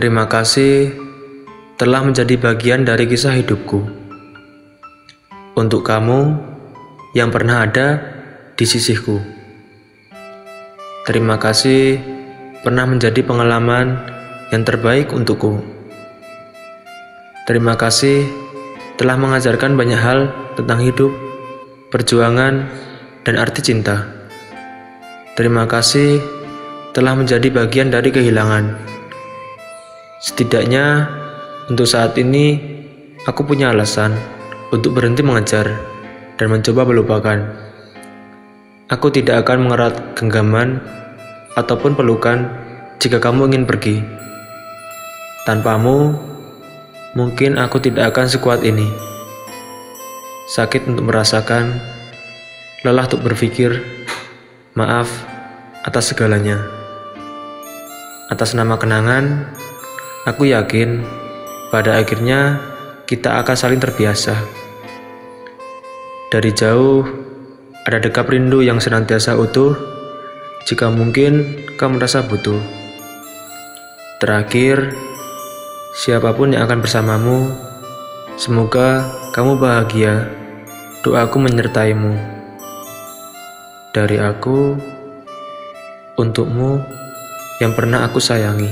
Terima kasih telah menjadi bagian dari kisah hidupku. Untuk kamu yang pernah ada di sisiku. Terima kasih pernah menjadi pengalaman yang terbaik untukku. Terima kasih telah mengajarkan banyak hal tentang hidup, perjuangan, dan arti cinta. Terima kasih telah menjadi bagian dari kehilangan. Setidaknya untuk saat ini aku punya alasan untuk berhenti mengejar dan mencoba melupakan. Aku tidak akan mengerat genggaman ataupun pelukan jika kamu ingin pergi. Tanpamu, mungkin aku tidak akan sekuat ini. Sakit untuk merasakan, lelah untuk berpikir, maaf atas segalanya. Atas nama kenangan, aku yakin pada akhirnya kita akan saling terbiasa. Dari jauh, ada dekap rindu yang senantiasa utuh, jika mungkin kau merasa butuh. Terakhir, siapa pun yang akan bersamamu, semoga kamu bahagia. Doaku menyertaimu. Dari aku, untukmu yang pernah aku sayangi.